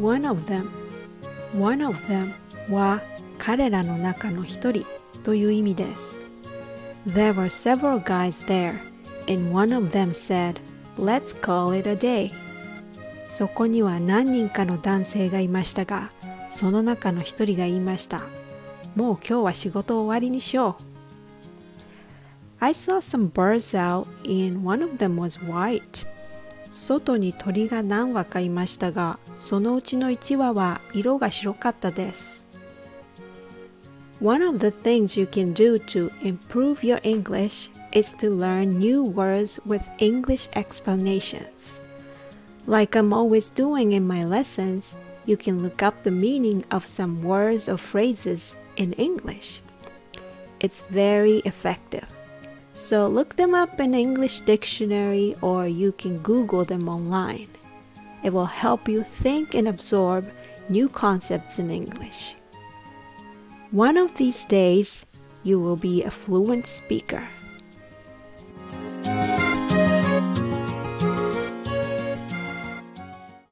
one of them one of them は彼らの中の一人という意味です There were several guys there and one of them said Let's call it a day そこには何人かの男性がいましたがその中の一人が言いましたもう今日は仕事を終わりにしよう I saw some birds out and one of them was white 外に鳥が何羽かいましたがそのうちの1羽は色が白かったです One of the things you can do to improve your English is to learn new words with English explanations. Like I'm always doing in my lessons, you can look up the meaning of some words or phrases in English. It's very effective. So look them up in English dictionary or you can Google them online. It will help you think and absorb new concepts in English. One of these days, you will be a fluent speaker.